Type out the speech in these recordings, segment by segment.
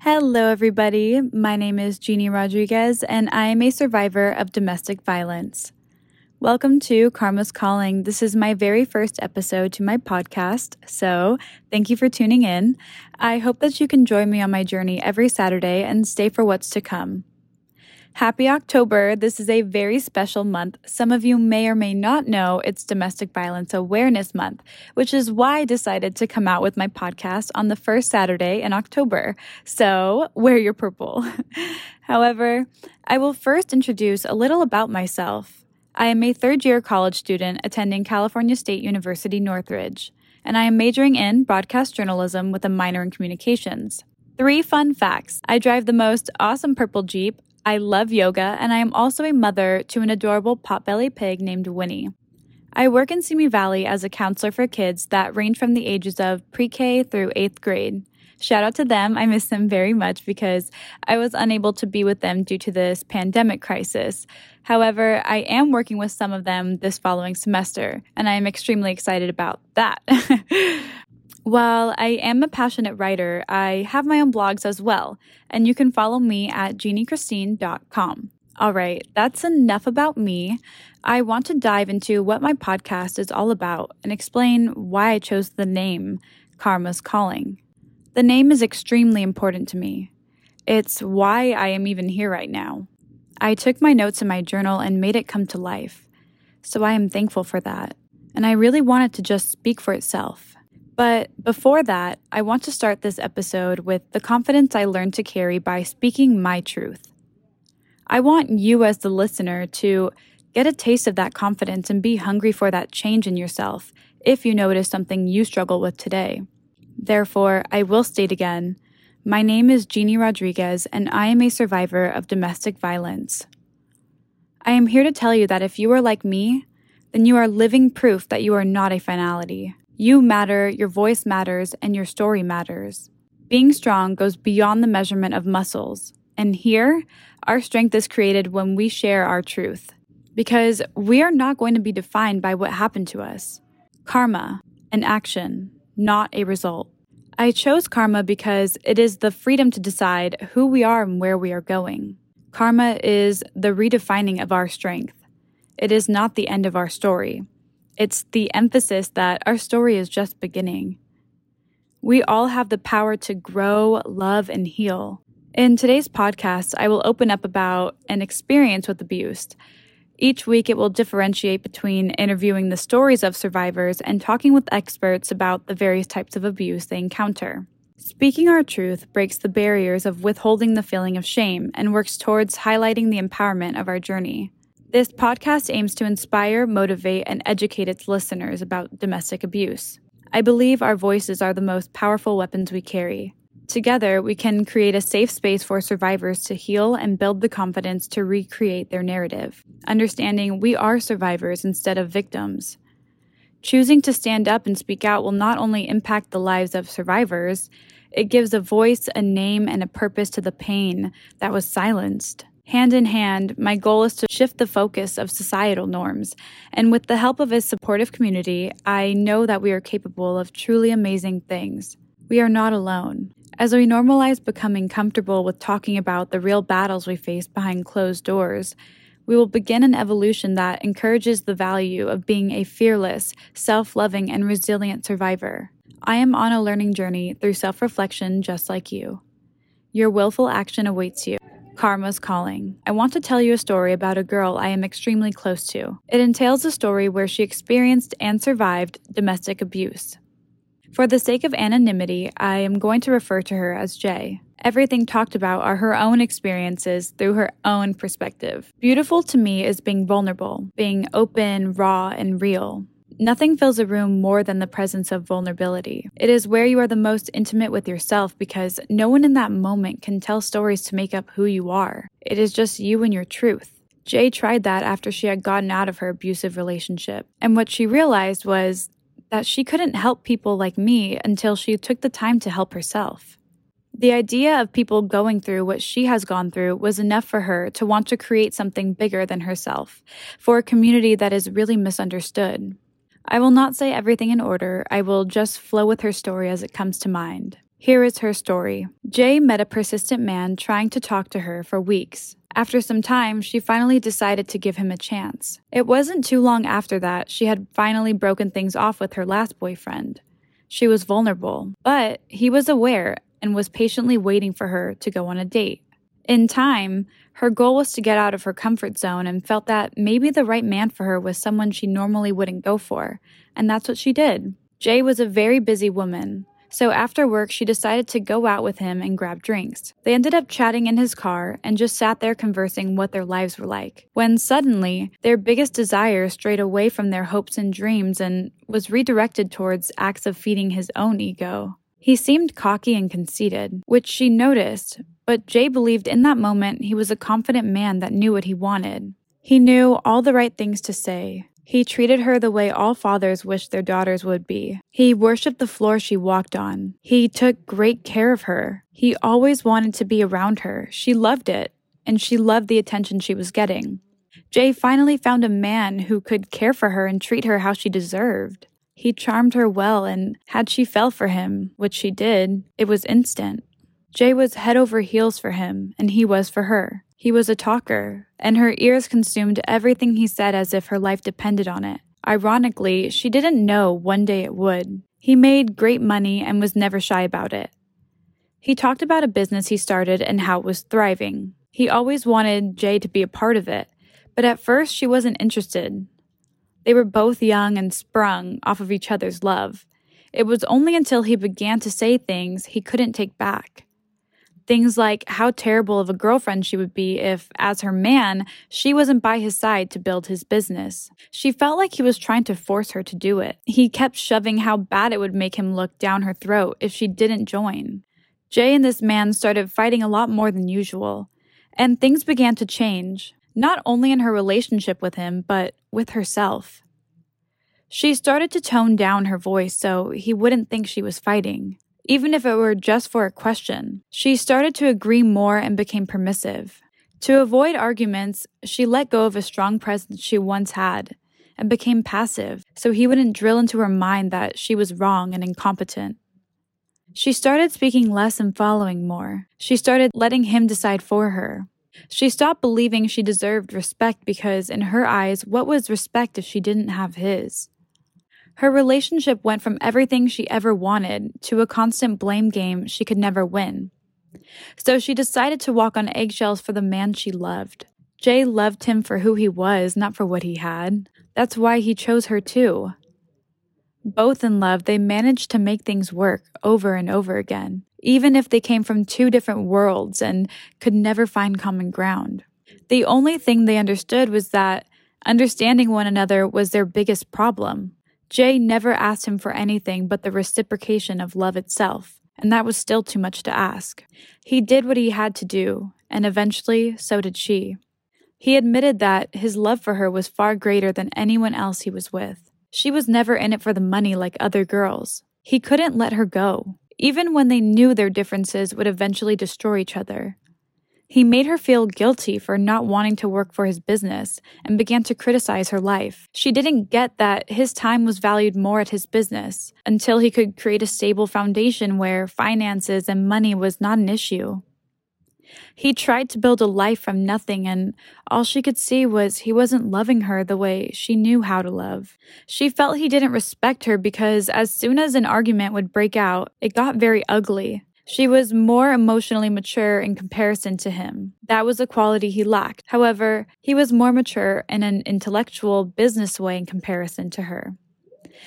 Hello, everybody. My name is Jeannie Rodriguez, and I am a survivor of domestic violence. Welcome to Karma's Calling. This is my very first episode to my podcast, so thank you for tuning in. I hope that you can join me on my journey every Saturday and stay for what's to come. Happy October. This is a very special month. Some of you may or may not know it's Domestic Violence Awareness Month, which is why I decided to come out with my podcast on the first Saturday in October. So wear your purple. However, I will first introduce a little about myself. I am a third year college student attending California State University Northridge, and I am majoring in broadcast journalism with a minor in communications. Three fun facts. I drive the most awesome purple Jeep. I love yoga, and I am also a mother to an adorable potbelly pig named Winnie. I work in Simi Valley as a counselor for kids that range from the ages of pre K through eighth grade. Shout out to them. I miss them very much because I was unable to be with them due to this pandemic crisis. However, I am working with some of them this following semester, and I am extremely excited about that. While I am a passionate writer, I have my own blogs as well, and you can follow me at jeanniechristine.com. All right, that's enough about me. I want to dive into what my podcast is all about and explain why I chose the name Karma's Calling. The name is extremely important to me. It's why I am even here right now. I took my notes in my journal and made it come to life. So I am thankful for that. And I really want it to just speak for itself. But before that, I want to start this episode with the confidence I learned to carry by speaking my truth. I want you, as the listener, to get a taste of that confidence and be hungry for that change in yourself if you notice something you struggle with today. Therefore, I will state again my name is Jeannie Rodriguez, and I am a survivor of domestic violence. I am here to tell you that if you are like me, then you are living proof that you are not a finality. You matter, your voice matters, and your story matters. Being strong goes beyond the measurement of muscles. And here, our strength is created when we share our truth. Because we are not going to be defined by what happened to us. Karma, an action, not a result. I chose karma because it is the freedom to decide who we are and where we are going. Karma is the redefining of our strength. It is not the end of our story. It's the emphasis that our story is just beginning. We all have the power to grow, love, and heal. In today's podcast, I will open up about an experience with abuse. Each week, it will differentiate between interviewing the stories of survivors and talking with experts about the various types of abuse they encounter. Speaking our truth breaks the barriers of withholding the feeling of shame and works towards highlighting the empowerment of our journey. This podcast aims to inspire, motivate, and educate its listeners about domestic abuse. I believe our voices are the most powerful weapons we carry. Together, we can create a safe space for survivors to heal and build the confidence to recreate their narrative, understanding we are survivors instead of victims. Choosing to stand up and speak out will not only impact the lives of survivors, it gives a voice, a name, and a purpose to the pain that was silenced. Hand in hand, my goal is to shift the focus of societal norms. And with the help of a supportive community, I know that we are capable of truly amazing things. We are not alone. As we normalize becoming comfortable with talking about the real battles we face behind closed doors, we will begin an evolution that encourages the value of being a fearless, self loving, and resilient survivor. I am on a learning journey through self reflection just like you. Your willful action awaits you. Karma's Calling. I want to tell you a story about a girl I am extremely close to. It entails a story where she experienced and survived domestic abuse. For the sake of anonymity, I am going to refer to her as Jay. Everything talked about are her own experiences through her own perspective. Beautiful to me is being vulnerable, being open, raw, and real. Nothing fills a room more than the presence of vulnerability. It is where you are the most intimate with yourself because no one in that moment can tell stories to make up who you are. It is just you and your truth. Jay tried that after she had gotten out of her abusive relationship. And what she realized was that she couldn't help people like me until she took the time to help herself. The idea of people going through what she has gone through was enough for her to want to create something bigger than herself, for a community that is really misunderstood. I will not say everything in order, I will just flow with her story as it comes to mind. Here is her story. Jay met a persistent man trying to talk to her for weeks. After some time, she finally decided to give him a chance. It wasn't too long after that she had finally broken things off with her last boyfriend. She was vulnerable, but he was aware and was patiently waiting for her to go on a date. In time, her goal was to get out of her comfort zone and felt that maybe the right man for her was someone she normally wouldn't go for, and that's what she did. Jay was a very busy woman, so after work, she decided to go out with him and grab drinks. They ended up chatting in his car and just sat there conversing what their lives were like. When suddenly, their biggest desire strayed away from their hopes and dreams and was redirected towards acts of feeding his own ego. He seemed cocky and conceited, which she noticed, but Jay believed in that moment he was a confident man that knew what he wanted. He knew all the right things to say, he treated her the way all fathers wish their daughters would be. He worshiped the floor she walked on. He took great care of her. He always wanted to be around her. She loved it, and she loved the attention she was getting. Jay finally found a man who could care for her and treat her how she deserved. He charmed her well, and had she fell for him, which she did, it was instant. Jay was head over heels for him, and he was for her. He was a talker, and her ears consumed everything he said as if her life depended on it. Ironically, she didn't know one day it would. He made great money and was never shy about it. He talked about a business he started and how it was thriving. He always wanted Jay to be a part of it, but at first she wasn't interested. They were both young and sprung off of each other's love. It was only until he began to say things he couldn't take back. Things like how terrible of a girlfriend she would be if, as her man, she wasn't by his side to build his business. She felt like he was trying to force her to do it. He kept shoving how bad it would make him look down her throat if she didn't join. Jay and this man started fighting a lot more than usual, and things began to change, not only in her relationship with him, but with herself. She started to tone down her voice so he wouldn't think she was fighting even if it were just for a question. She started to agree more and became permissive. To avoid arguments, she let go of a strong presence she once had and became passive so he wouldn't drill into her mind that she was wrong and incompetent. She started speaking less and following more. She started letting him decide for her. She stopped believing she deserved respect because, in her eyes, what was respect if she didn't have his? Her relationship went from everything she ever wanted to a constant blame game she could never win. So she decided to walk on eggshells for the man she loved. Jay loved him for who he was, not for what he had. That's why he chose her too. Both in love, they managed to make things work over and over again, even if they came from two different worlds and could never find common ground. The only thing they understood was that understanding one another was their biggest problem. Jay never asked him for anything but the reciprocation of love itself, and that was still too much to ask. He did what he had to do, and eventually so did she. He admitted that his love for her was far greater than anyone else he was with. She was never in it for the money like other girls. He couldn't let her go, even when they knew their differences would eventually destroy each other. He made her feel guilty for not wanting to work for his business and began to criticize her life. She didn't get that his time was valued more at his business until he could create a stable foundation where finances and money was not an issue. He tried to build a life from nothing, and all she could see was he wasn't loving her the way she knew how to love. She felt he didn't respect her because as soon as an argument would break out, it got very ugly. She was more emotionally mature in comparison to him. That was a quality he lacked. However, he was more mature in an intellectual, business way in comparison to her.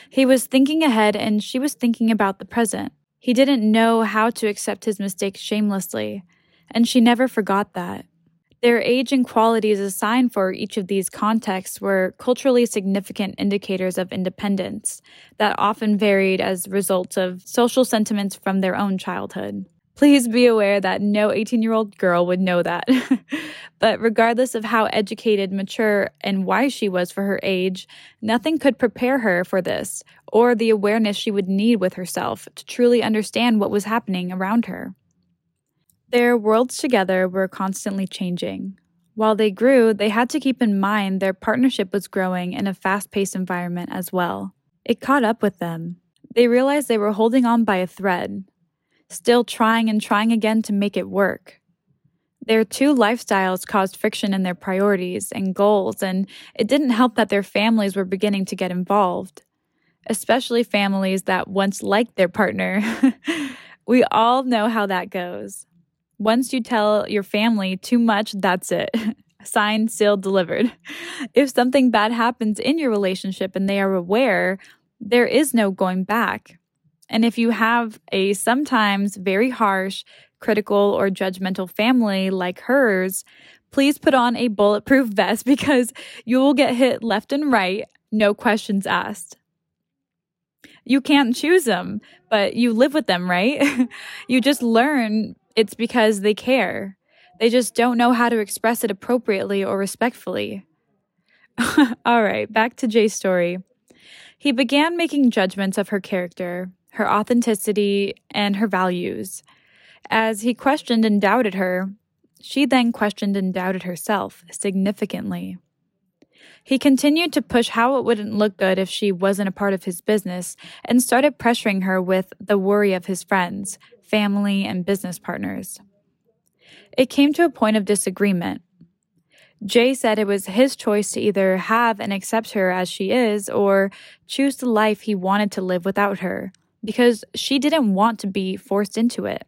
He was thinking ahead and she was thinking about the present. He didn't know how to accept his mistakes shamelessly, and she never forgot that. Their age and qualities assigned for each of these contexts were culturally significant indicators of independence that often varied as results of social sentiments from their own childhood. Please be aware that no 18 year old girl would know that. but regardless of how educated, mature, and wise she was for her age, nothing could prepare her for this or the awareness she would need with herself to truly understand what was happening around her. Their worlds together were constantly changing. While they grew, they had to keep in mind their partnership was growing in a fast paced environment as well. It caught up with them. They realized they were holding on by a thread. still trying and trying again to make it work. Their two lifestyles caused friction in their priorities and goals, and it didn't help that their families were beginning to get involved, especially families that once liked their partner. we all know how that goes. Once you tell your family too much, that's it. Signed, sealed, delivered. If something bad happens in your relationship and they are aware, there is no going back. And if you have a sometimes very harsh, critical, or judgmental family like hers, please put on a bulletproof vest because you will get hit left and right, no questions asked. You can't choose them, but you live with them, right? you just learn it's because they care. They just don't know how to express it appropriately or respectfully. All right, back to Jay's story. He began making judgments of her character, her authenticity, and her values. As he questioned and doubted her, she then questioned and doubted herself significantly. He continued to push how it wouldn't look good if she wasn't a part of his business and started pressuring her with the worry of his friends, family, and business partners. It came to a point of disagreement. Jay said it was his choice to either have and accept her as she is or choose the life he wanted to live without her because she didn't want to be forced into it.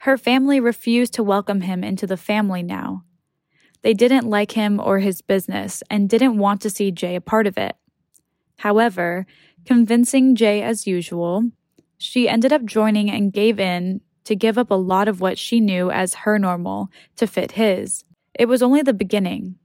Her family refused to welcome him into the family now. They didn't like him or his business and didn't want to see Jay a part of it. However, convincing Jay as usual, she ended up joining and gave in to give up a lot of what she knew as her normal to fit his. It was only the beginning.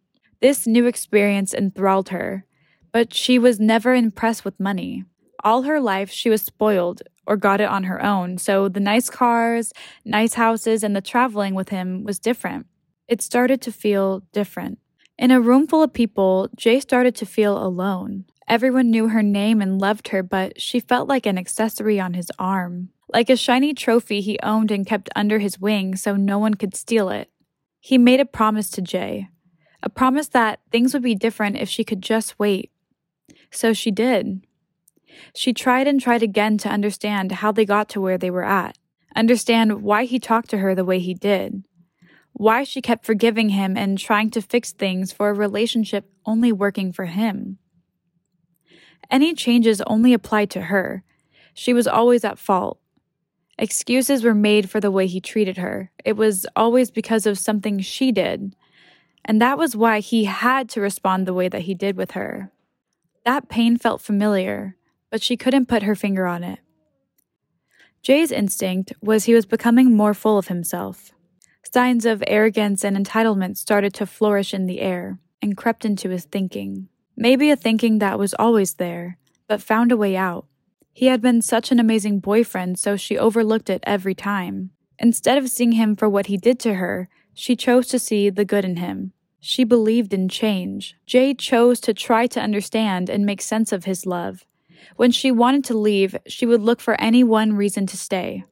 This new experience enthralled her, but she was never impressed with money. All her life, she was spoiled or got it on her own, so the nice cars, nice houses, and the traveling with him was different. It started to feel different. In a room full of people, Jay started to feel alone. Everyone knew her name and loved her, but she felt like an accessory on his arm, like a shiny trophy he owned and kept under his wing so no one could steal it. He made a promise to Jay, a promise that things would be different if she could just wait. So she did. She tried and tried again to understand how they got to where they were at, understand why he talked to her the way he did, why she kept forgiving him and trying to fix things for a relationship only working for him. Any changes only applied to her. She was always at fault. Excuses were made for the way he treated her. It was always because of something she did. And that was why he had to respond the way that he did with her. That pain felt familiar, but she couldn't put her finger on it. Jay's instinct was he was becoming more full of himself. Signs of arrogance and entitlement started to flourish in the air and crept into his thinking. Maybe a thinking that was always there, but found a way out. He had been such an amazing boyfriend, so she overlooked it every time. Instead of seeing him for what he did to her, she chose to see the good in him. She believed in change. Jay chose to try to understand and make sense of his love. When she wanted to leave, she would look for any one reason to stay.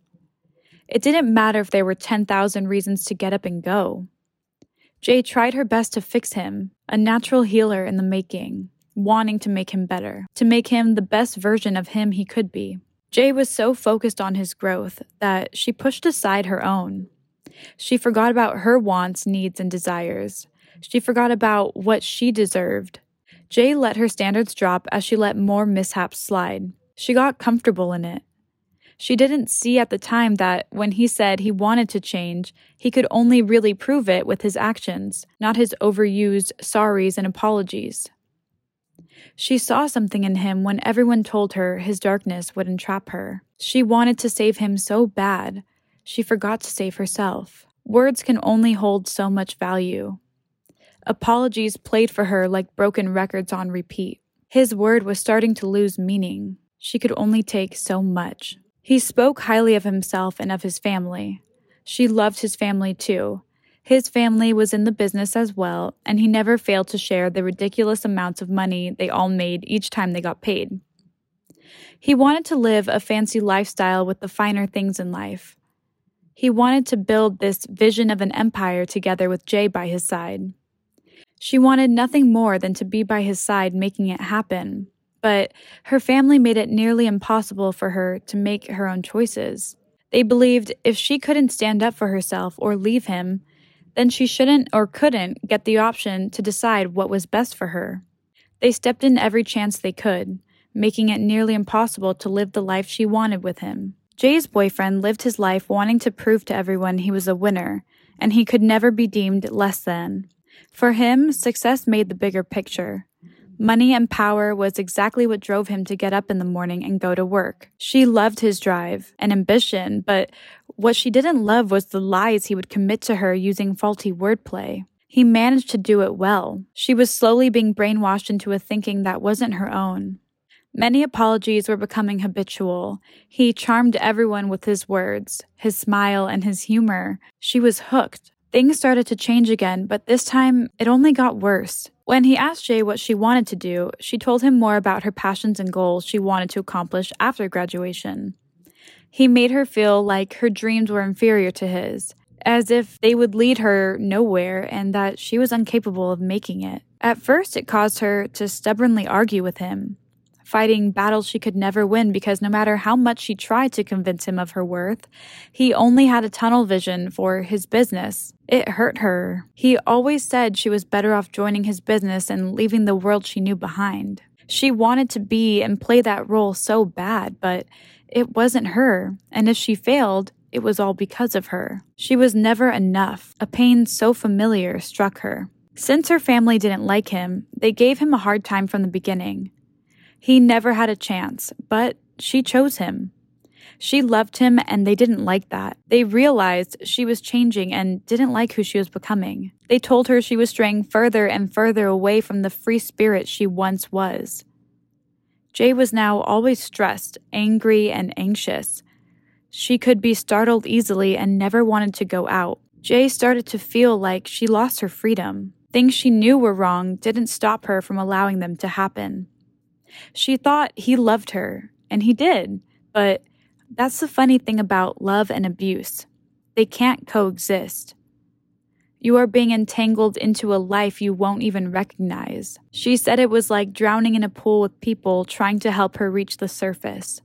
It didn't matter if there were 10,000 reasons to get up and go. Jay tried her best to fix him, a natural healer in the making, wanting to make him better, to make him the best version of him he could be. Jay was so focused on his growth that she pushed aside her own. She forgot about her wants, needs, and desires. She forgot about what she deserved. Jay let her standards drop as she let more mishaps slide. She got comfortable in it. She didn't see at the time that when he said he wanted to change, he could only really prove it with his actions, not his overused sorries and apologies. She saw something in him when everyone told her his darkness would entrap her. She wanted to save him so bad, she forgot to save herself. Words can only hold so much value. Apologies played for her like broken records on repeat. His word was starting to lose meaning. She could only take so much. He spoke highly of himself and of his family. She loved his family too. His family was in the business as well, and he never failed to share the ridiculous amounts of money they all made each time they got paid. He wanted to live a fancy lifestyle with the finer things in life. He wanted to build this vision of an empire together with Jay by his side. She wanted nothing more than to be by his side making it happen but her family made it nearly impossible for her to make her own choices. They believed if she couldn't stand up for herself or leave him, then she shouldn't or couldn't get the option to decide what was best for her. They stepped in every chance they could, making it nearly impossible to live the life she wanted with him. Jay's boyfriend lived his life wanting to prove to everyone he was a winner, and he could never be deemed less than. For him, success made the bigger picture. Money and power was exactly what drove him to get up in the morning and go to work. She loved his drive and ambition, but what she didn't love was the lies he would commit to her using faulty wordplay. He managed to do it well. She was slowly being brainwashed into a thinking that wasn't her own. Many apologies were becoming habitual. He charmed everyone with his words, his smile, and his humor. She was hooked. Things started to change again, but this time it only got worse. When he asked Jay what she wanted to do, she told him more about her passions and goals she wanted to accomplish after graduation. He made her feel like her dreams were inferior to his, as if they would lead her nowhere and that she was incapable of making it. At first, it caused her to stubbornly argue with him fighting battles she could never win because no matter how much she tried to convince him of her worth, he only had a tunnel vision for his business. It hurt her. He always said she was better off joining his business and leaving the world she knew behind. She wanted to be and play that role so bad, but it wasn't her, and if she failed, it was all because of her. She was never enough. A pain so familiar struck her. Since her family didn't like him, they gave him a hard time from the beginning. He never had a chance, but she chose him. She loved him and they didn't like that. They realized she was changing and didn't like who she was becoming. They told her she was straying further and further away from the free spirit she once was. Jay was now always stressed, angry, and anxious. She could be startled easily and never wanted to go out. Jay started to feel like she lost her freedom. Things she knew were wrong didn't stop her from allowing them to happen. She thought he loved her, and he did, but that's the funny thing about love and abuse. They can't coexist. You are being entangled into a life you won't even recognize. She said it was like drowning in a pool with people trying to help her reach the surface.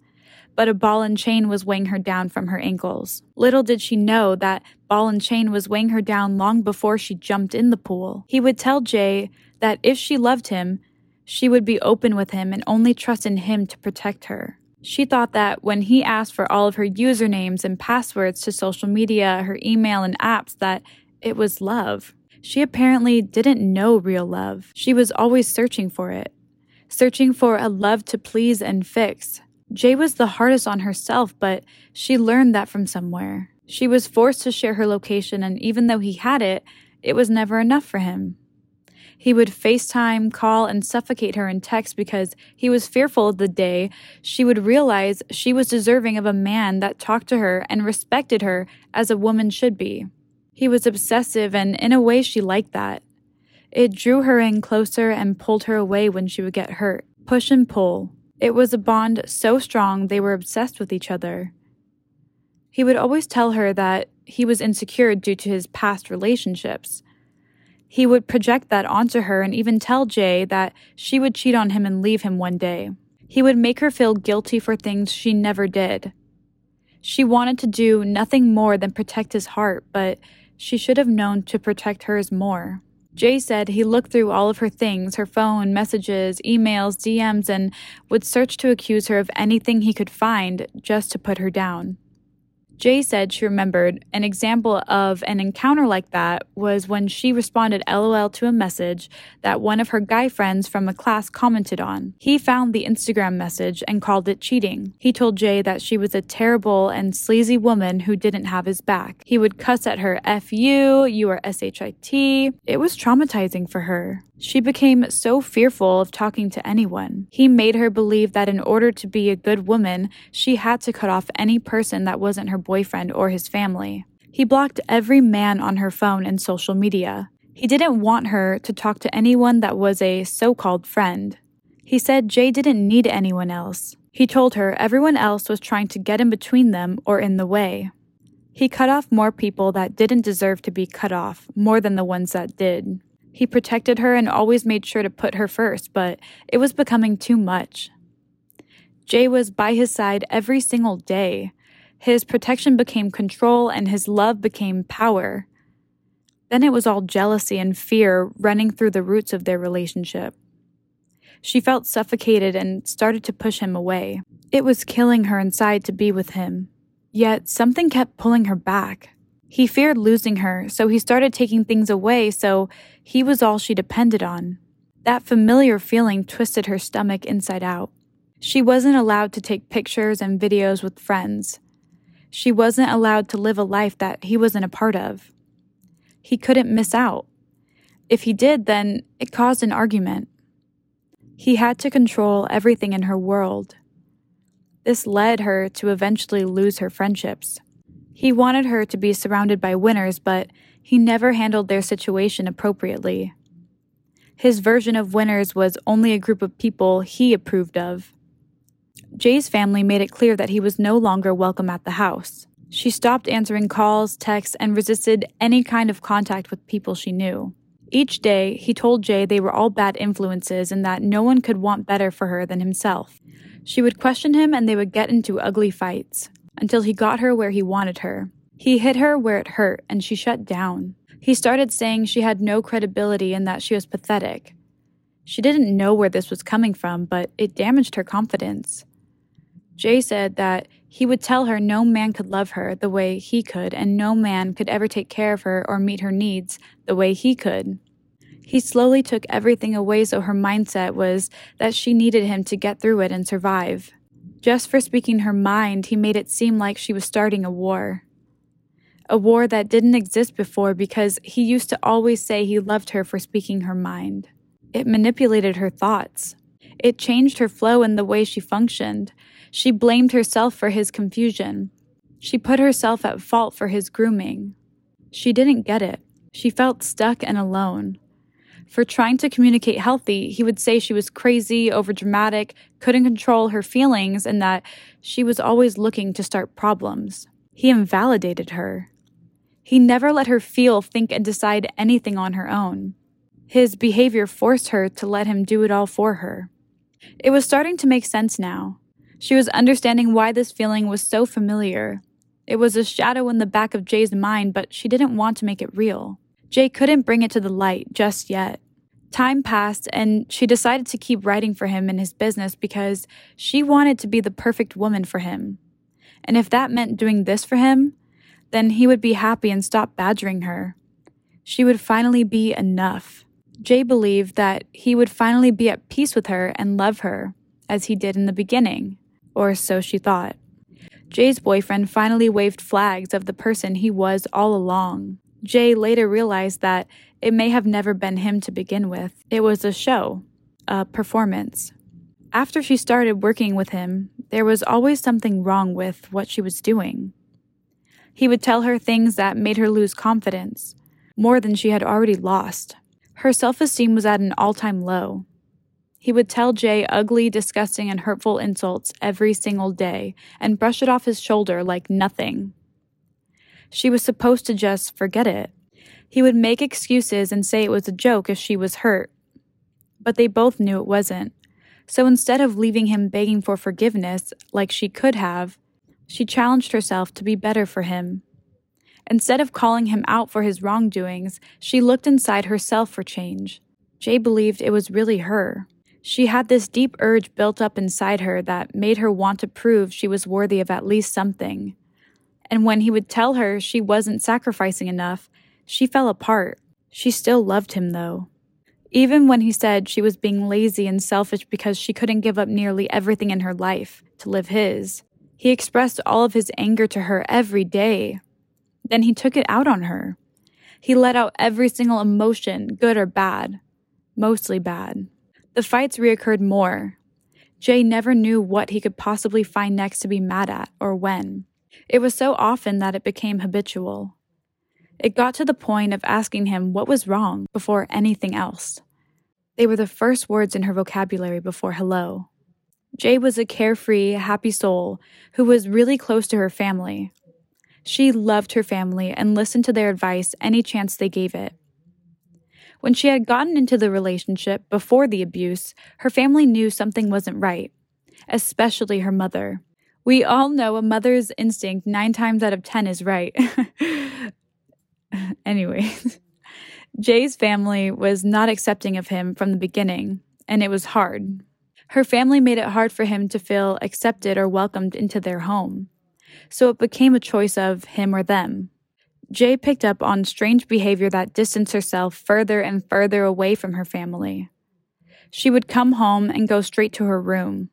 But a ball and chain was weighing her down from her ankles. Little did she know that ball and chain was weighing her down long before she jumped in the pool. He would tell Jay that if she loved him, she would be open with him and only trust in him to protect her. She thought that when he asked for all of her usernames and passwords to social media, her email, and apps, that it was love. She apparently didn't know real love. She was always searching for it, searching for a love to please and fix. Jay was the hardest on herself, but she learned that from somewhere. She was forced to share her location, and even though he had it, it was never enough for him. He would FaceTime, call, and suffocate her in text because he was fearful of the day she would realize she was deserving of a man that talked to her and respected her as a woman should be. He was obsessive, and in a way, she liked that. It drew her in closer and pulled her away when she would get hurt. Push and pull. It was a bond so strong they were obsessed with each other. He would always tell her that he was insecure due to his past relationships. He would project that onto her and even tell Jay that she would cheat on him and leave him one day. He would make her feel guilty for things she never did. She wanted to do nothing more than protect his heart, but she should have known to protect hers more. Jay said he looked through all of her things her phone, messages, emails, DMs, and would search to accuse her of anything he could find just to put her down. Jay said she remembered an example of an encounter like that was when she responded LOL to a message that one of her guy friends from a class commented on. He found the Instagram message and called it cheating. He told Jay that she was a terrible and sleazy woman who didn't have his back. He would cuss at her F you, you are SHIT. It was traumatizing for her. She became so fearful of talking to anyone. He made her believe that in order to be a good woman, she had to cut off any person that wasn't her boyfriend or his family. He blocked every man on her phone and social media. He didn't want her to talk to anyone that was a so called friend. He said Jay didn't need anyone else. He told her everyone else was trying to get in between them or in the way. He cut off more people that didn't deserve to be cut off, more than the ones that did. He protected her and always made sure to put her first, but it was becoming too much. Jay was by his side every single day. His protection became control and his love became power. Then it was all jealousy and fear running through the roots of their relationship. She felt suffocated and started to push him away. It was killing her inside to be with him. Yet something kept pulling her back. He feared losing her, so he started taking things away so he was all she depended on. That familiar feeling twisted her stomach inside out. She wasn't allowed to take pictures and videos with friends. She wasn't allowed to live a life that he wasn't a part of. He couldn't miss out. If he did, then it caused an argument. He had to control everything in her world. This led her to eventually lose her friendships. He wanted her to be surrounded by winners, but he never handled their situation appropriately. His version of winners was only a group of people he approved of. Jay's family made it clear that he was no longer welcome at the house. She stopped answering calls, texts, and resisted any kind of contact with people she knew. Each day, he told Jay they were all bad influences and that no one could want better for her than himself. She would question him and they would get into ugly fights until he got her where he wanted her. He hit her where it hurt and she shut down. He started saying she had no credibility and that she was pathetic. She didn't know where this was coming from, but it damaged her confidence. Jay said that he would tell her no man could love her the way he could, and no man could ever take care of her or meet her needs the way he could. He slowly took everything away so her mindset was that she needed him to get through it and survive. Just for speaking her mind, he made it seem like she was starting a war. A war that didn't exist before because he used to always say he loved her for speaking her mind. It manipulated her thoughts. It changed her flow and the way she functioned, she blamed herself for his confusion. She put herself at fault for his grooming. She didn't get it. She felt stuck and alone. For trying to communicate healthy, he would say she was crazy, overdramatic, couldn't control her feelings, and that she was always looking to start problems. He invalidated her. He never let her feel, think, and decide anything on her own. His behavior forced her to let him do it all for her. It was starting to make sense now. She was understanding why this feeling was so familiar. It was a shadow in the back of Jay's mind, but she didn't want to make it real. Jay couldn't bring it to the light just yet. Time passed, and she decided to keep writing for him in his business because she wanted to be the perfect woman for him. And if that meant doing this for him, then he would be happy and stop badgering her. She would finally be enough. Jay believed that he would finally be at peace with her and love her, as he did in the beginning or so she thought. Jay's boyfriend finally waved flags of the person he was all along. Jay later realized that it may have never been him to begin with. It was a show, a performance. After she started working with him, there was always something wrong with what she was doing. He would tell her things that made her lose confidence, more than she had already lost. Her self esteem was at an all time low. He would tell Jay ugly, disgusting, and hurtful insults every single day and brush it off his shoulder like nothing. She was supposed to just forget it. He would make excuses and say it was a joke if she was hurt. But they both knew it wasn't. So instead of leaving him begging for forgiveness like she could have, she challenged herself to be better for him. Instead of calling him out for his wrongdoings, she looked inside herself for change. Jay believed it was really her. She had this deep urge built up inside her that made her want to prove she was worthy of at least something. And when he would tell her she wasn't sacrificing enough, she fell apart. She still loved him, though. Even when he said she was being lazy and selfish because she couldn't give up nearly everything in her life to live his, he expressed all of his anger to her every day. Then he took it out on her. He let out every single emotion, good or bad, mostly bad. The fights reoccurred more. Jay never knew what he could possibly find next to be mad at or when. It was so often that it became habitual. It got to the point of asking him what was wrong before anything else. They were the first words in her vocabulary before hello. Jay was a carefree, happy soul who was really close to her family. She loved her family and listened to their advice any chance they gave it. When she had gotten into the relationship before the abuse, her family knew something wasn't right, especially her mother. We all know a mother's instinct nine times out of ten is right. anyway, Jay's family was not accepting of him from the beginning, and it was hard. Her family made it hard for him to feel accepted or welcomed into their home. So it became a choice of him or them. Jay picked up on strange behavior that distanced herself further and further away from her family. She would come home and go straight to her room.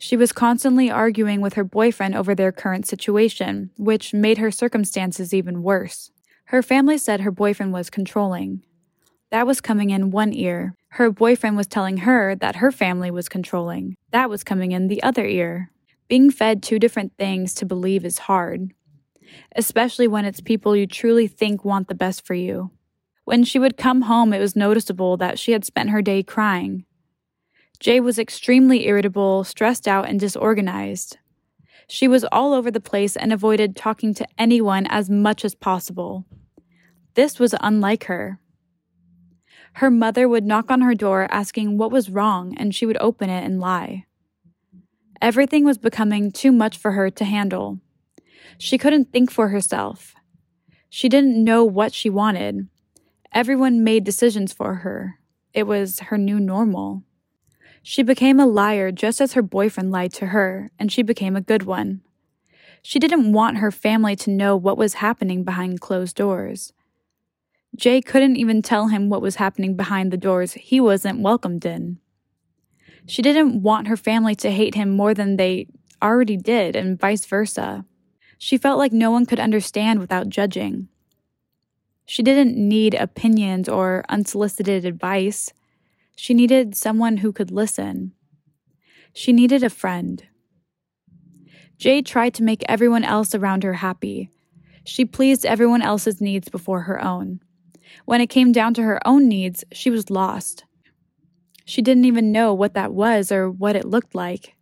She was constantly arguing with her boyfriend over their current situation, which made her circumstances even worse. Her family said her boyfriend was controlling. That was coming in one ear. Her boyfriend was telling her that her family was controlling. That was coming in the other ear. Being fed two different things to believe is hard, especially when it's people you truly think want the best for you. When she would come home, it was noticeable that she had spent her day crying. Jay was extremely irritable, stressed out, and disorganized. She was all over the place and avoided talking to anyone as much as possible. This was unlike her. Her mother would knock on her door asking what was wrong, and she would open it and lie. Everything was becoming too much for her to handle. She couldn't think for herself. She didn't know what she wanted. Everyone made decisions for her. It was her new normal. She became a liar just as her boyfriend lied to her, and she became a good one. She didn't want her family to know what was happening behind closed doors. Jay couldn't even tell him what was happening behind the doors he wasn't welcomed in. She didn't want her family to hate him more than they already did, and vice versa. She felt like no one could understand without judging. She didn't need opinions or unsolicited advice. She needed someone who could listen. She needed a friend. Jay tried to make everyone else around her happy. She pleased everyone else's needs before her own. When it came down to her own needs, she was lost. She didn't even know what that was or what it looked like.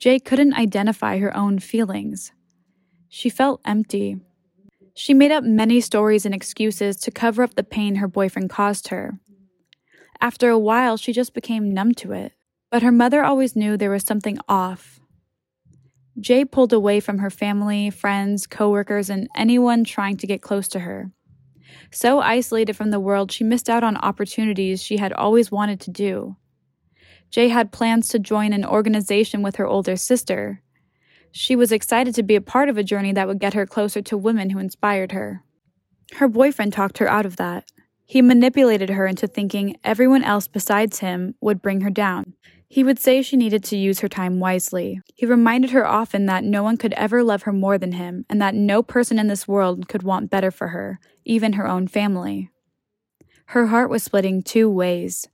Jay couldn't identify her own feelings. She felt empty. She made up many stories and excuses to cover up the pain her boyfriend caused her. After a while, she just became numb to it. But her mother always knew there was something off. Jay pulled away from her family, friends, coworkers, and anyone trying to get close to her. So isolated from the world, she missed out on opportunities she had always wanted to do. Jay had plans to join an organization with her older sister. She was excited to be a part of a journey that would get her closer to women who inspired her. Her boyfriend talked her out of that. He manipulated her into thinking everyone else besides him would bring her down. He would say she needed to use her time wisely. He reminded her often that no one could ever love her more than him, and that no person in this world could want better for her, even her own family. Her heart was splitting two ways.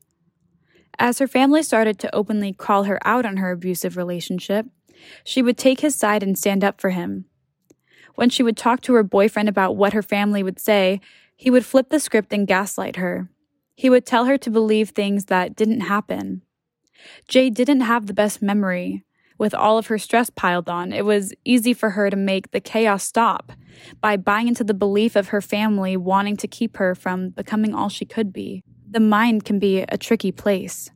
As her family started to openly call her out on her abusive relationship, she would take his side and stand up for him. When she would talk to her boyfriend about what her family would say, he would flip the script and gaslight her. He would tell her to believe things that didn't happen. Jay didn't have the best memory. With all of her stress piled on, it was easy for her to make the chaos stop by buying into the belief of her family wanting to keep her from becoming all she could be. The mind can be a tricky place.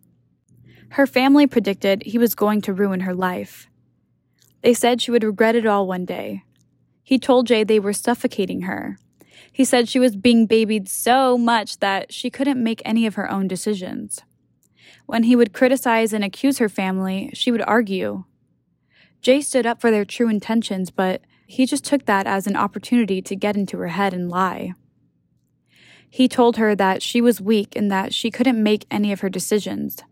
Her family predicted he was going to ruin her life. They said she would regret it all one day. He told Jay they were suffocating her. He said she was being babied so much that she couldn't make any of her own decisions. When he would criticize and accuse her family, she would argue. Jay stood up for their true intentions, but he just took that as an opportunity to get into her head and lie. He told her that she was weak and that she couldn't make any of her decisions.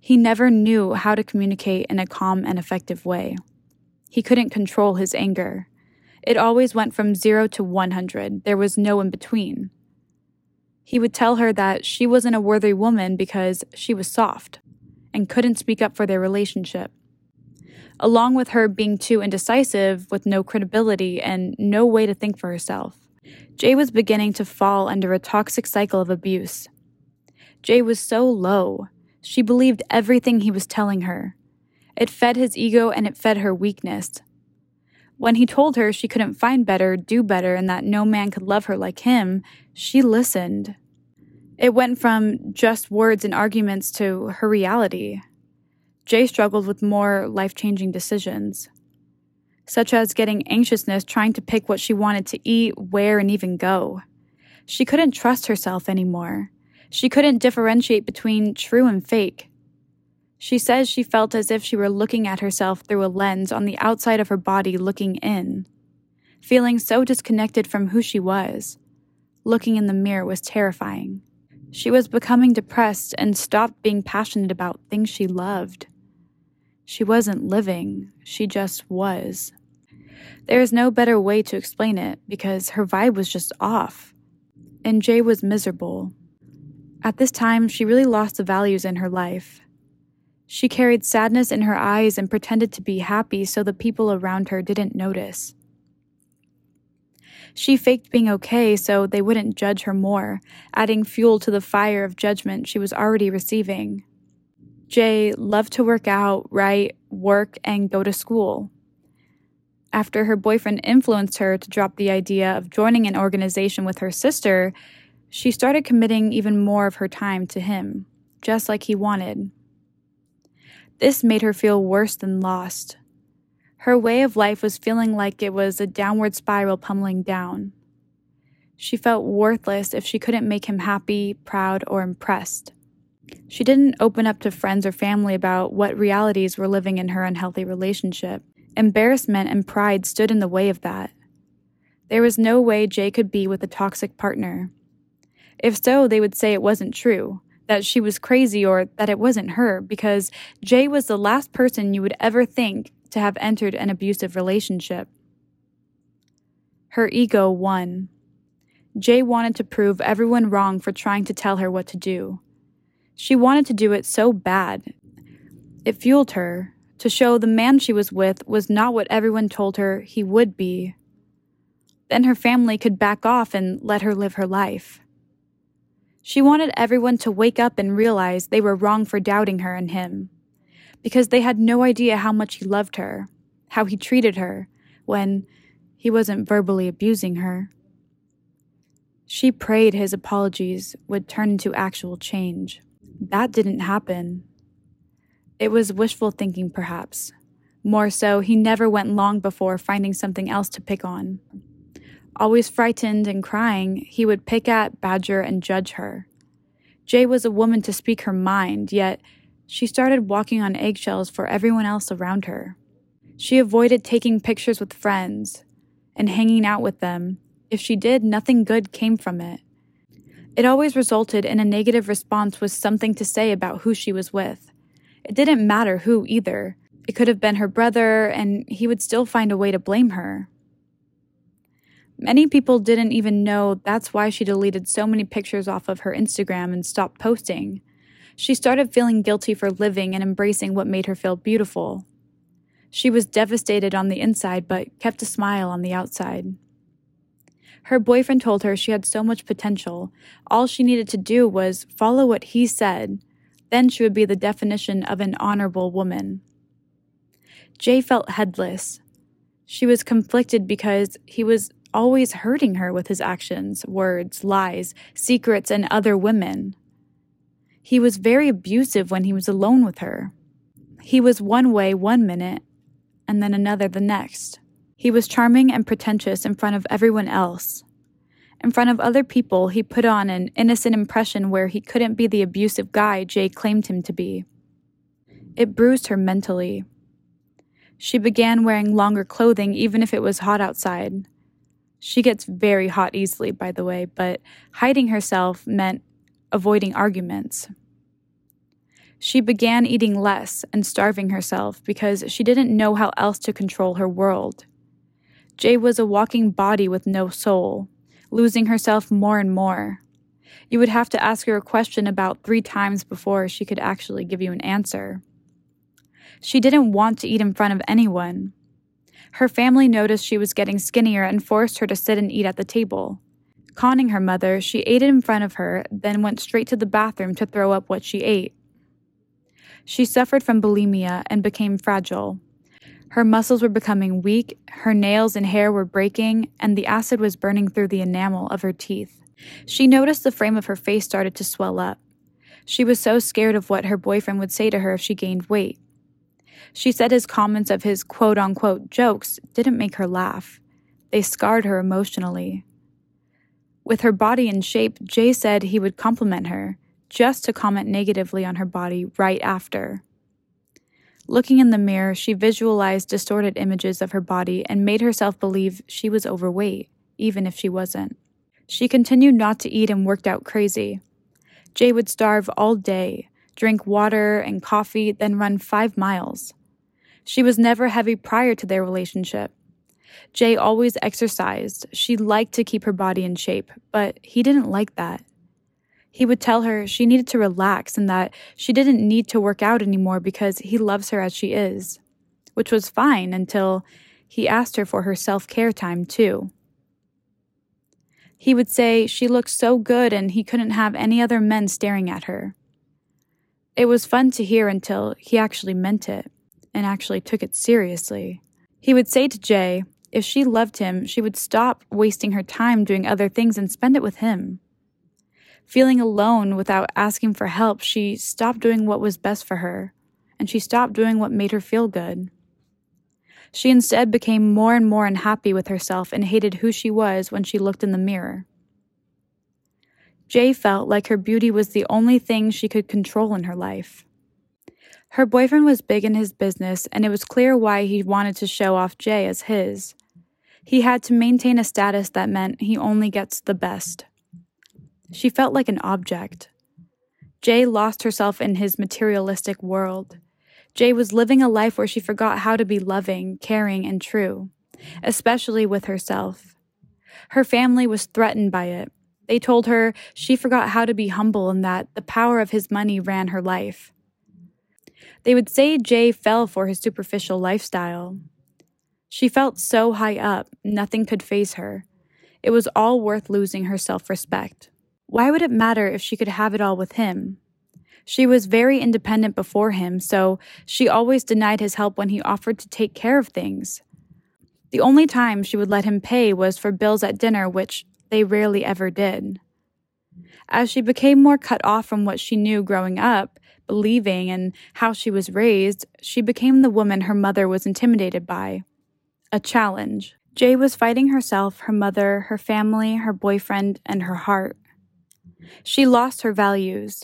He never knew how to communicate in a calm and effective way. He couldn't control his anger. It always went from zero to 100. There was no in between. He would tell her that she wasn't a worthy woman because she was soft and couldn't speak up for their relationship. Along with her being too indecisive with no credibility and no way to think for herself, Jay was beginning to fall under a toxic cycle of abuse. Jay was so low. She believed everything he was telling her. It fed his ego and it fed her weakness. When he told her she couldn't find better, do better, and that no man could love her like him, she listened. It went from just words and arguments to her reality. Jay struggled with more life changing decisions. such as getting anxiousness trying to pick what she wanted to eat, where, and even go. She couldn't trust herself anymore. She couldn't differentiate between true and fake. She says she felt as if she were looking at herself through a lens on the outside of her body looking in. Feeling so disconnected from who she was. Looking in the mirror was terrifying. She was becoming depressed and stopped being passionate about things she loved. She wasn't living, she just was. There is no better way to explain it because her vibe was just off. And Jay was miserable. At this time, she really lost the values in her life. She carried sadness in her eyes and pretended to be happy so the people around her didn't notice. She faked being okay so they wouldn't judge her more, adding fuel to the fire of judgment she was already receiving. Jay loved to work out, write, work, and go to school. After her boyfriend influenced her to drop the idea of joining an organization with her sister, she started committing even more of her time to him, just like he wanted. This made her feel worse than lost. Her way of life was feeling like it was a downward spiral pummeling down. She felt worthless if she couldn't make him happy, proud, or impressed. She didn't open up to friends or family about what realities were living in her unhealthy relationship. Embarrassment and pride stood in the way of that. There was no way Jay could be with a toxic partner. If so, they would say it wasn't true, that she was crazy, or that it wasn't her, because Jay was the last person you would ever think to have entered an abusive relationship. Her ego won. Jay wanted to prove everyone wrong for trying to tell her what to do. She wanted to do it so bad. It fueled her to show the man she was with was not what everyone told her he would be. Then her family could back off and let her live her life. She wanted everyone to wake up and realize they were wrong for doubting her and him because they had no idea how much he loved her, how he treated her, when he wasn't verbally abusing her. She prayed his apologies would turn into actual change. That didn't happen. It was wishful thinking, perhaps. More so, he never went long before finding something else to pick on. Always frightened and crying, he would pick at, badger, and judge her. Jay was a woman to speak her mind, yet she started walking on eggshells for everyone else around her. She avoided taking pictures with friends and hanging out with them. If she did, nothing good came from it. It always resulted in a negative response with something to say about who she was with. It didn't matter who either. It could have been her brother, and he would still find a way to blame her. Many people didn't even know that's why she deleted so many pictures off of her Instagram and stopped posting. She started feeling guilty for living and embracing what made her feel beautiful. She was devastated on the inside, but kept a smile on the outside. Her boyfriend told her she had so much potential. All she needed to do was follow what he said. Then she would be the definition of an honorable woman. Jay felt headless. She was conflicted because he was always hurting her with his actions, words, lies, secrets, and other women. He was very abusive when he was alone with her. He was one way one minute, and then another the next. He was charming and pretentious in front of everyone else. In front of other people, he put on an innocent impression where he couldn't be the abusive guy Jay claimed him to be. It bruised her mentally. She began wearing longer clothing even if it was hot outside. She gets very hot easily, by the way, but hiding herself meant avoiding arguments. She began eating less and starving herself because she didn't know how else to control her world. Jay was a walking body with no soul, losing herself more and more. You would have to ask her a question about three times before she could actually give you an answer. She didn't want to eat in front of anyone. Her family noticed she was getting skinnier and forced her to sit and eat at the table. Conning her mother, she ate in front of her, then went straight to the bathroom to throw up what she ate. She suffered from bulimia and became fragile. Her muscles were becoming weak, her nails and hair were breaking, and the acid was burning through the enamel of her teeth. She noticed the frame of her face started to swell up. She was so scared of what her boyfriend would say to her if she gained weight. She said his comments of his quote unquote jokes didn't make her laugh. They scarred her emotionally. With her body in shape, Jay said he would compliment her, just to comment negatively on her body right after. Looking in the mirror, she visualized distorted images of her body and made herself believe she was overweight, even if she wasn't. She continued not to eat and worked out crazy. Jay would starve all day, drink water and coffee, then run five miles. She was never heavy prior to their relationship. Jay always exercised. She liked to keep her body in shape, but he didn't like that. He would tell her she needed to relax and that she didn't need to work out anymore because he loves her as she is, which was fine until he asked her for her self care time, too. He would say she looked so good and he couldn't have any other men staring at her. It was fun to hear until he actually meant it and actually took it seriously. He would say to Jay, if she loved him, she would stop wasting her time doing other things and spend it with him. Feeling alone without asking for help, she stopped doing what was best for her, and she stopped doing what made her feel good. She instead became more and more unhappy with herself and hated who she was when she looked in the mirror. Jay felt like her beauty was the only thing she could control in her life. Her boyfriend was big in his business, and it was clear why he wanted to show off Jay as his. He had to maintain a status that meant he only gets the best. She felt like an object. Jay lost herself in his materialistic world. Jay was living a life where she forgot how to be loving, caring, and true, especially with herself. Her family was threatened by it. They told her she forgot how to be humble and that the power of his money ran her life. They would say Jay fell for his superficial lifestyle. She felt so high up, nothing could faze her. It was all worth losing her self respect. Why would it matter if she could have it all with him? She was very independent before him, so she always denied his help when he offered to take care of things. The only time she would let him pay was for bills at dinner, which they rarely ever did. As she became more cut off from what she knew growing up, believing, and how she was raised, she became the woman her mother was intimidated by. A challenge. Jay was fighting herself, her mother, her family, her boyfriend, and her heart. She lost her values.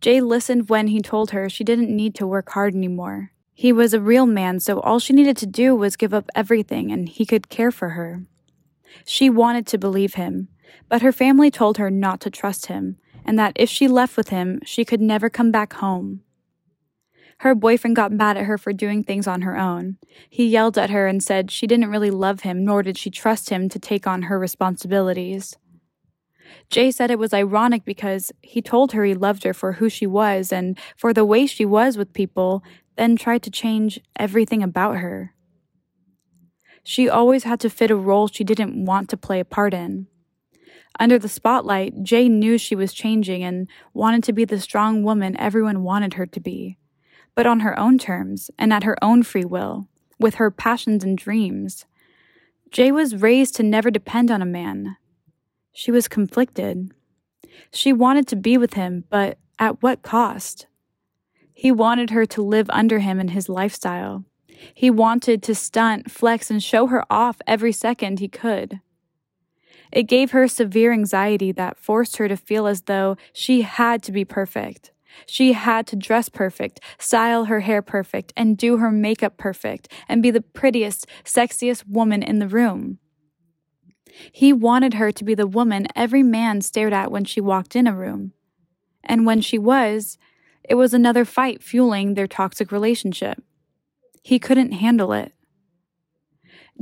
Jay listened when he told her she didn't need to work hard anymore. He was a real man, so all she needed to do was give up everything and he could care for her. She wanted to believe him, but her family told her not to trust him and that if she left with him, she could never come back home. Her boyfriend got mad at her for doing things on her own. He yelled at her and said she didn't really love him, nor did she trust him to take on her responsibilities. Jay said it was ironic because he told her he loved her for who she was and for the way she was with people, then tried to change everything about her. She always had to fit a role she didn't want to play a part in. Under the spotlight, Jay knew she was changing and wanted to be the strong woman everyone wanted her to be, but on her own terms and at her own free will, with her passions and dreams. Jay was raised to never depend on a man, she was conflicted. She wanted to be with him, but at what cost? He wanted her to live under him in his lifestyle. He wanted to stunt, flex, and show her off every second he could. It gave her severe anxiety that forced her to feel as though she had to be perfect. She had to dress perfect, style her hair perfect, and do her makeup perfect, and be the prettiest, sexiest woman in the room. He wanted her to be the woman every man stared at when she walked in a room. And when she was, it was another fight fueling their toxic relationship. He couldn't handle it.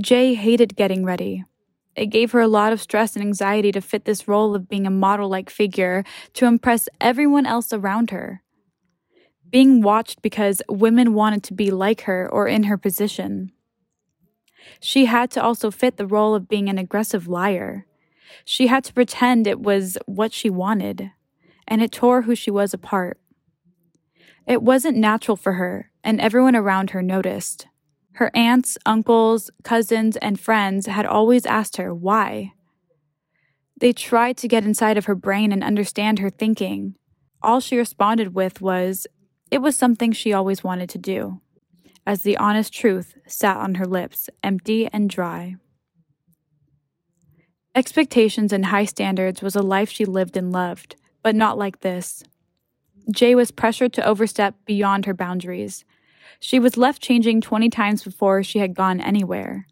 Jay hated getting ready. It gave her a lot of stress and anxiety to fit this role of being a model like figure to impress everyone else around her. Being watched because women wanted to be like her or in her position. She had to also fit the role of being an aggressive liar. She had to pretend it was what she wanted, and it tore who she was apart. It wasn't natural for her, and everyone around her noticed. Her aunts, uncles, cousins, and friends had always asked her why. They tried to get inside of her brain and understand her thinking. All she responded with was, it was something she always wanted to do. as the honest truth sat on her lips, empty and dry. Expectations and high standards was a life she lived and loved, but not like this. Jay was pressured to overstep beyond her boundaries. She was left changing 20 times before she had gone anywhere,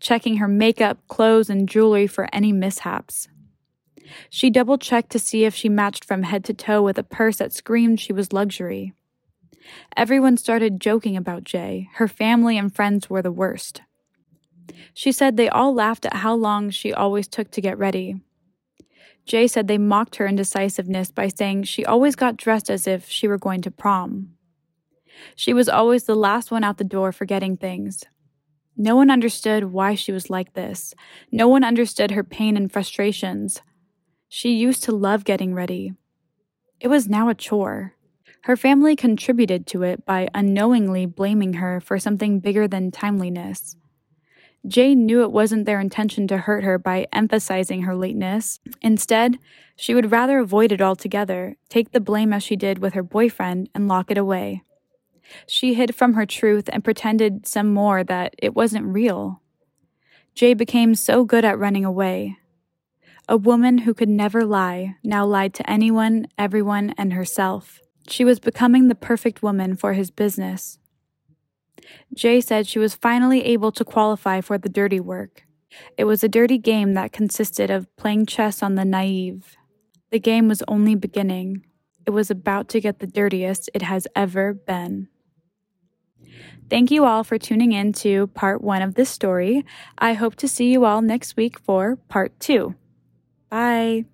checking her makeup, clothes, and jewelry for any mishaps. She double checked to see if she matched from head to toe with a purse that screamed she was luxury. Everyone started joking about Jay. Her family and friends were the worst. She said they all laughed at how long she always took to get ready. Jay said they mocked her indecisiveness by saying she always got dressed as if she were going to prom. She was always the last one out the door forgetting things. No one understood why she was like this. No one understood her pain and frustrations. She used to love getting ready. It was now a chore. Her family contributed to it by unknowingly blaming her for something bigger than timeliness. Jay knew it wasn't their intention to hurt her by emphasizing her lateness. Instead, she would rather avoid it altogether, take the blame as she did with her boyfriend, and lock it away. She hid from her truth and pretended some more that it wasn't real. Jay became so good at running away. A woman who could never lie now lied to anyone, everyone, and herself. She was becoming the perfect woman for his business. Jay said she was finally able to qualify for the dirty work. It was a dirty game that consisted of playing chess on the naive. The game was only beginning. It was about to get the dirtiest it has ever been. Thank you all for tuning in to part one of this story. I hope to see you all next week for part two. Bye.